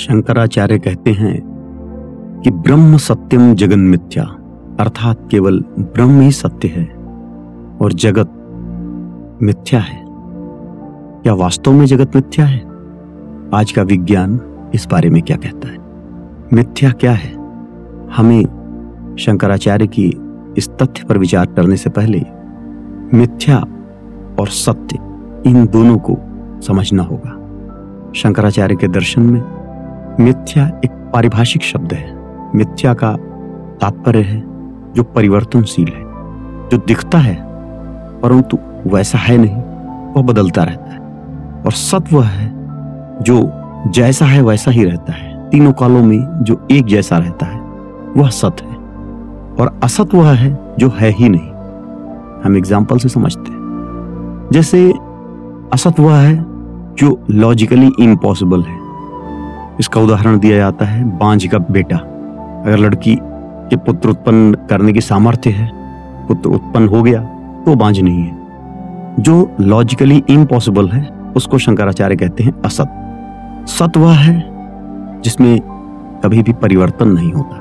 शंकराचार्य कहते हैं कि ब्रह्म सत्यम जगन मिथ्या, अर्थात केवल ब्रह्म ही सत्य है और जगत मिथ्या है। क्या वास्तव में जगत मिथ्या है? आज का विज्ञान इस बारे में क्या कहता है? मिथ्या क्या है? हमें शंकराचार्य की इस तथ्य पर विचार करने से पहले मिथ्या और सत्य इन दोनों को समझना होगा। शंकराचार्य के दर्शन में मिथ्या एक पारिभाषिक शब्द है। मिथ्या का तात्पर्य है, जो परिवर्तनशील है, जो दिखता है, परंतु वैसा है नहीं, वह बदलता रहता है। और सत्य वह है, जो जैसा है वैसा ही रहता है। तीनों कालों में जो एक जैसा रहता है, वह सत्य है। और असत वह है, जो है ही नहीं। हम एग्ज़ाम्पल से समझते हैं। जैसे असत वह है, जो लॉजिकली इम्पॉसिबल है। इसका उदाहरण दिया जाता है बांझ का बेटा। अगर लड़की के पुत्र उत्पन्न करने की सामर्थ्य है, पुत्र उत्पन्न हो गया तो बांझ नहीं है। जो लॉजिकली इम्पॉसिबल है, उसको शंकराचार्य कहते हैं असत। सत वह है जिसमें कभी भी परिवर्तन नहीं होता।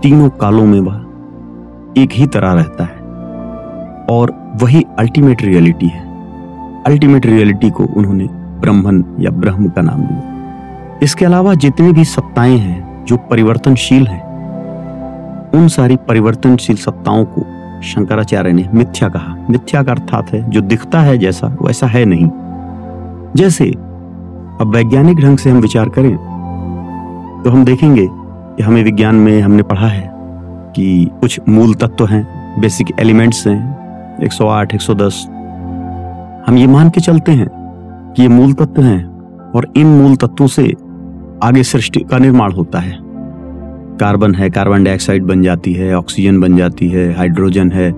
तीनों कालों में वह एक ही तरह रहता है और वही अल्टीमेट रियलिटी है। अल्टीमेट रियलिटी को उन्होंने ब्रह्मन या ब्रह्म का नाम दिया। इसके अलावा जितनी भी सत्ताएँ हैं जो परिवर्तनशील हैं उन सारी परिवर्तनशील सत्ताओं को शंकराचार्य ने मिथ्या कहा। मिथ्या का अर्थात है जो दिखता है जैसा वैसा है नहीं। जैसे अब वैज्ञानिक ढंग से हम विचार करें तो हम देखेंगे कि हमें विज्ञान में हमने पढ़ा है कि कुछ मूल तत्व हैं बेसिक एलिमेंट्स हैं 108, 110 हम ये मान के चलते हैं कि ये मूल तत्व हैं और इन मूल तत्वों से आगे सृष्टि का निर्माण होता है। कार्बन है, कार्बन डाइऑक्साइड बन जाती है, ऑक्सीजन बन जाती है, हाइड्रोजन है,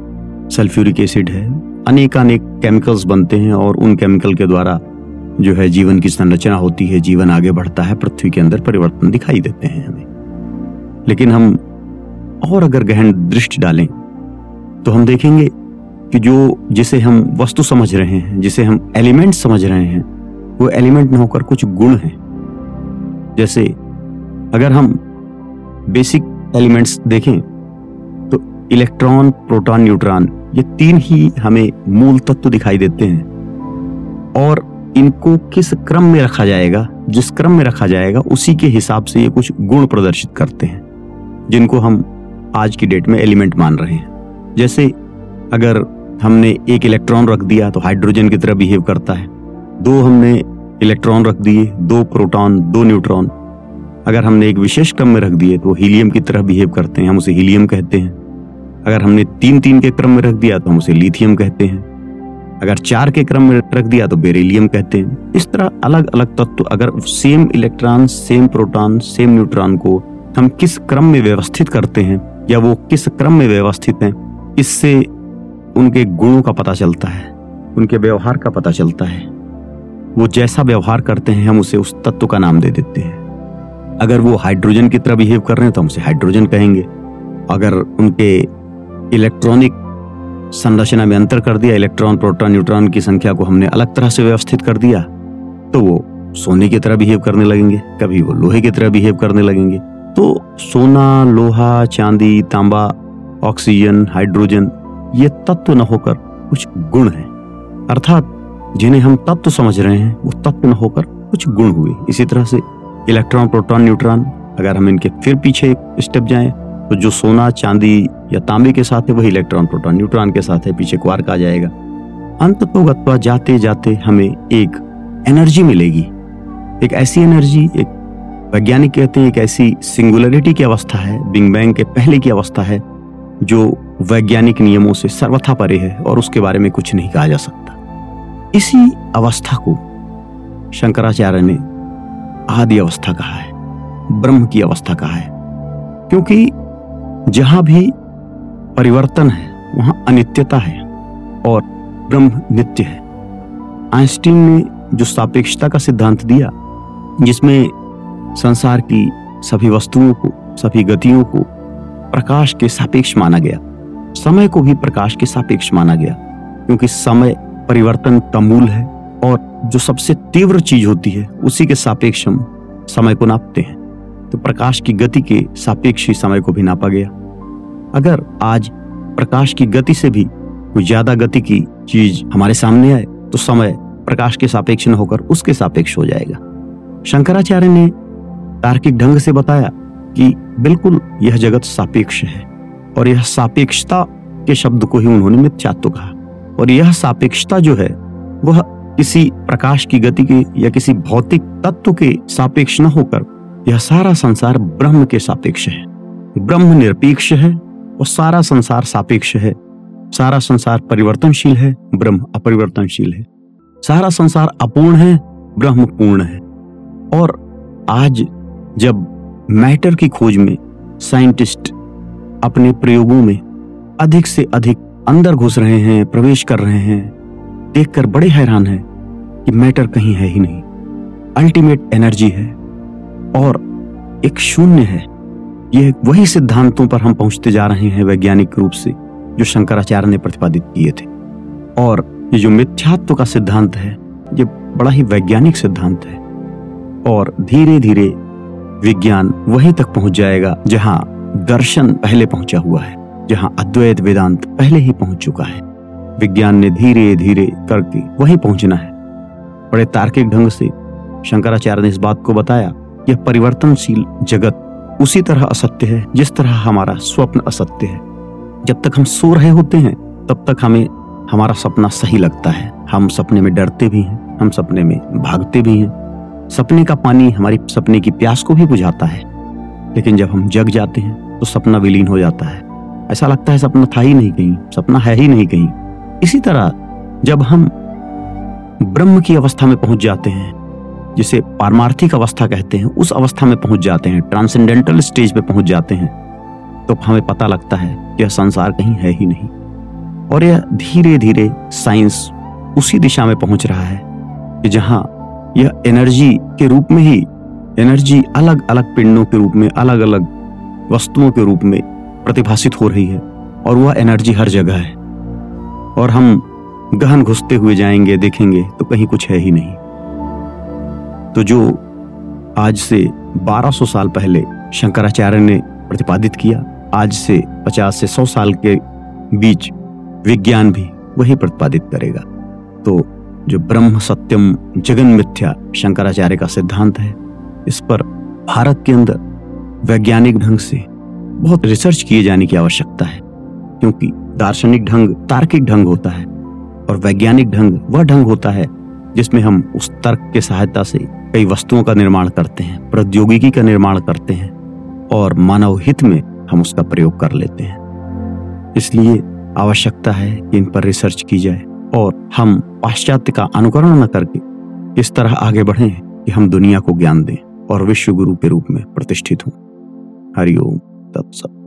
सल्फ्यूरिक एसिड है अनेक अनेक केमिकल्स बनते हैं और उन केमिकल के द्वारा जो है जीवन की संरचना होती है, जीवन आगे बढ़ता है, पृथ्वी के अंदर परिवर्तन दिखाई देते हैं हमें। लेकिन हम और अगर गहन दृष्टि डालें तो हम देखेंगे कि जो जिसे हम वस्तु समझ रहे हैं, जिसे हम एलिमेंट समझ रहे हैं, वो एलिमेंट न होकर कुछ गुण हैं। जैसे अगर हम बेसिक एलिमेंट्स देखें तो इलेक्ट्रॉन प्रोटॉन न्यूट्रॉन ये तीन ही हमें मूल तत्व दिखाई देते हैं। और इनको किस क्रम में रखा जाएगा, जिस क्रम में रखा जाएगा, उसी के हिसाब से ये कुछ गुण प्रदर्शित करते हैं, जिनको हम आज की डेट में एलिमेंट मान रहे हैं। जैसे अगर हमने एक इलेक्ट्रॉन रख दिया तो हाइड्रोजन की तरह बिहेव करता है। दो हमने इलेक्ट्रॉन रख दिए, दो प्रोटॉन, दो न्यूट्रॉन। अगर हमने एक विशेष क्रम में रख दिए तो हीलियम की तरह बिहेव करते हैं, हम उसे हीलियम कहते हैं। अगर हमने तीन तीन के क्रम में रख दिया तो हम उसे लिथियम कहते हैं। अगर चार के क्रम में रख दिया तो बेरिलियम कहते हैं। इस तरह अलग अलग तत्व, अगर same electron same proton same neutron को हम किस क्रम में व्यवस्थित करते हैं, या वो किस क्रम में व्यवस्थित हैं, इससे उनके गुणों का पता चलता है, उनके व्यवहार का पता चलता है। वो जैसा व्यवहार करते हैं, हम उसे उस तत्व का नाम दे देते हैं। अगर वो हाइड्रोजन की तरह बिहेव कर रहे हैं तो हम उसे हाइड्रोजन कहेंगे। अगर उनके इलेक्ट्रॉनिक संरचना में अंतर कर दिया, इलेक्ट्रॉन, प्रोटॉन, न्यूट्रॉन की संख्या को हमने अलग तरह से व्यवस्थित कर दिया तो वो सोने की तरह बिहेव करने लगेंगे, कभी वो लोहे की तरह बिहेव करने लगेंगे। तो सोना, लोहा, चांदी, तांबा, ऑक्सीजन, हाइड्रोजन, ये तत्व न होकर कुछ गुण हैं। अर्थात जिन्हें हम तत्व समझ रहे हैं, वो तत्व न होकर कुछ गुण हुए। इसी तरह से इलेक्ट्रॉन, प्रोटॉन, न्यूट्रॉन, अगर हम इनके फिर पीछे स्टेप जाएँ तो जो सोना, चांदी या तांबे के साथ है, वही इलेक्ट्रॉन, प्रोटॉन, न्यूट्रॉन के साथ है, पीछे क्वार्क आ जाएगा। अंत तो गत्वा जाते जाते हमें एक एनर्जी मिलेगी। एक ऐसी एनर्जी, एक वैज्ञानिक कहते हैं, एक ऐसी सिंगुलरिटी की अवस्था है, बिंग बैंग के पहले की अवस्था है, जो वैज्ञानिक नियमों से सर्वथा परे है और उसके बारे में कुछ नहीं कहा जा सकता। इसी अवस्था को शंकराचार्य ने आदि अवस्था कहा है, ब्रह्म की अवस्था कहा है, क्योंकि जहाँ भी परिवर्तन है, वहाँ अनित्यता है और ब्रह्म नित्य है। आइंस्टीन ने जो सापेक्षता का सिद्धांत दिया, जिसमें संसार की सभी वस्तुओं को, सभी गतियों को प्रकाश के सापेक्ष माना गया, समय को भी प्रकाश के सापेक्ष माना गया, क्योंकि समय परिवर्तन का मूल है और जो सबसे तीव्र चीज़ होती है, उसी के सापेक्ष हम समय को नापते हैं। तो प्रकाश की गति के सापेक्ष ही समय को भी नापा गया। अगर आज प्रकाश की गति से भी कोई ज़्यादा गति की चीज़ हमारे सामने आए तो समय प्रकाश के सापेक्ष न होकर उसके सापेक्ष हो जाएगा। शंकराचार्य ने तार्किक ढंग से बताया कि बिल्कुल यह जगत सापेक्ष है और यह सापेक्षता के शब्द को ही उन्होंने मिथ्यात्व कहा। और यह सापेक्षता जो है, वह किसी प्रकाश की गति के या किसी भौतिक तत्व के सापेक्ष न होकर, यह सारा संसार ब्रह्म के सापेक्ष है। ब्रह्म निरपेक्ष है और सारा संसार सापेक्ष है। सारा संसार परिवर्तनशील है, ब्रह्म अपरिवर्तनशील है। सारा संसार अपूर्ण है, ब्रह्म पूर्ण है। और आज जब मैटर की खोज में साइंटिस्ट अपने प्रयोगों में अधिक से अधिक अंदर घुस रहे हैं, प्रवेश कर रहे हैं, देखकर बड़े हैरान हैं कि मैटर कहीं है ही नहीं। अल्टीमेट एनर्जी है और एक शून्य है। यह वही सिद्धांतों पर हम पहुँचते जा रहे हैं वैज्ञानिक रूप से, जो शंकराचार्य ने प्रतिपादित किए थे। और ये जो मिथ्यात्व का सिद्धांत है, ये बड़ा ही वैज्ञानिक सिद्धांत है। और धीरे धीरे विज्ञान वहीं तक पहुँच जाएगा जहाँ दर्शन पहले पहुँचा हुआ है। जहाँ अद्वैत वेदांत पहले ही पहुँच चुका है। विज्ञान ने धीरे धीरे करके वहीं पहुँचना है। बड़े तार्किक ढंग से शंकराचार्य ने इस बात को बताया, यह परिवर्तनशील जगत उसी तरह असत्य है, जिस तरह हमारा स्वप्न असत्य है। जब तक हम सो रहे होते हैं, तब तक हमें हमारा सपना सही लगता है। हम सपने में डरते भी हैं, हम सपने में भागते भी हैं। सपने का पानी हमारी सपने की प्यास को भी बुझाता है। लेकिन जब हम जग जाते हैं तो सपना विलीन हो जाता है। ऐसा लगता है सपना था ही नहीं कहीं, सपना है ही नहीं कहीं। इसी तरह जब हम ब्रह्म की अवस्था में पहुँच जाते हैं, जिसे पारमार्थिक अवस्था कहते हैं, उस अवस्था में पहुँच जाते हैं ट्रांसेंडेंटल स्टेज पे पहुँच जाते हैं तो हमें पता लगता है कि यह संसार कहीं है ही नहीं। और यह धीरे धीरे साइंस उसी दिशा में पहुँच रहा है, कि जहाँ यह एनर्जी के रूप में ही एनर्जी अलग अलग पिंडों के रूप में अलग अलग वस्तुओं के रूप में प्रतिभाषित हो रही है और वह एनर्जी हर जगह है। और हम गहन घुसते हुए जाएँगे, देखेंगे तो कहीं कुछ है ही नहीं। तो जो आज से 1200 साल पहले शंकराचार्य ने प्रतिपादित किया, आज से 50 से 100 साल के बीच विज्ञान भी वही प्रतिपादित करेगा। तो जो ब्रह्म सत्यम जगन मिथ्या शंकराचार्य का सिद्धांत है, इस पर भारत के अंदर वैज्ञानिक ढंग से बहुत रिसर्च किए जाने की आवश्यकता है, क्योंकि दार्शनिक ढंग तार्किक ढंग होता है और वैज्ञानिक ढंग वह ढंग होता है जिसमें हम उस तर्क के सहायता से कई वस्तुओं का निर्माण करते हैं, प्रौद्योगिकी का निर्माण करते हैं और मानव हित में हम उसका प्रयोग कर लेते हैं। इसलिए आवश्यकता है कि इन पर रिसर्च की जाए और हम पाश्चात्य का अनुकरण न करके इस तरह आगे बढ़े कि हम दुनिया को ज्ञान दें और विश्व गुरु के रूप में प्रतिष्ठित हों। Hariom that's up.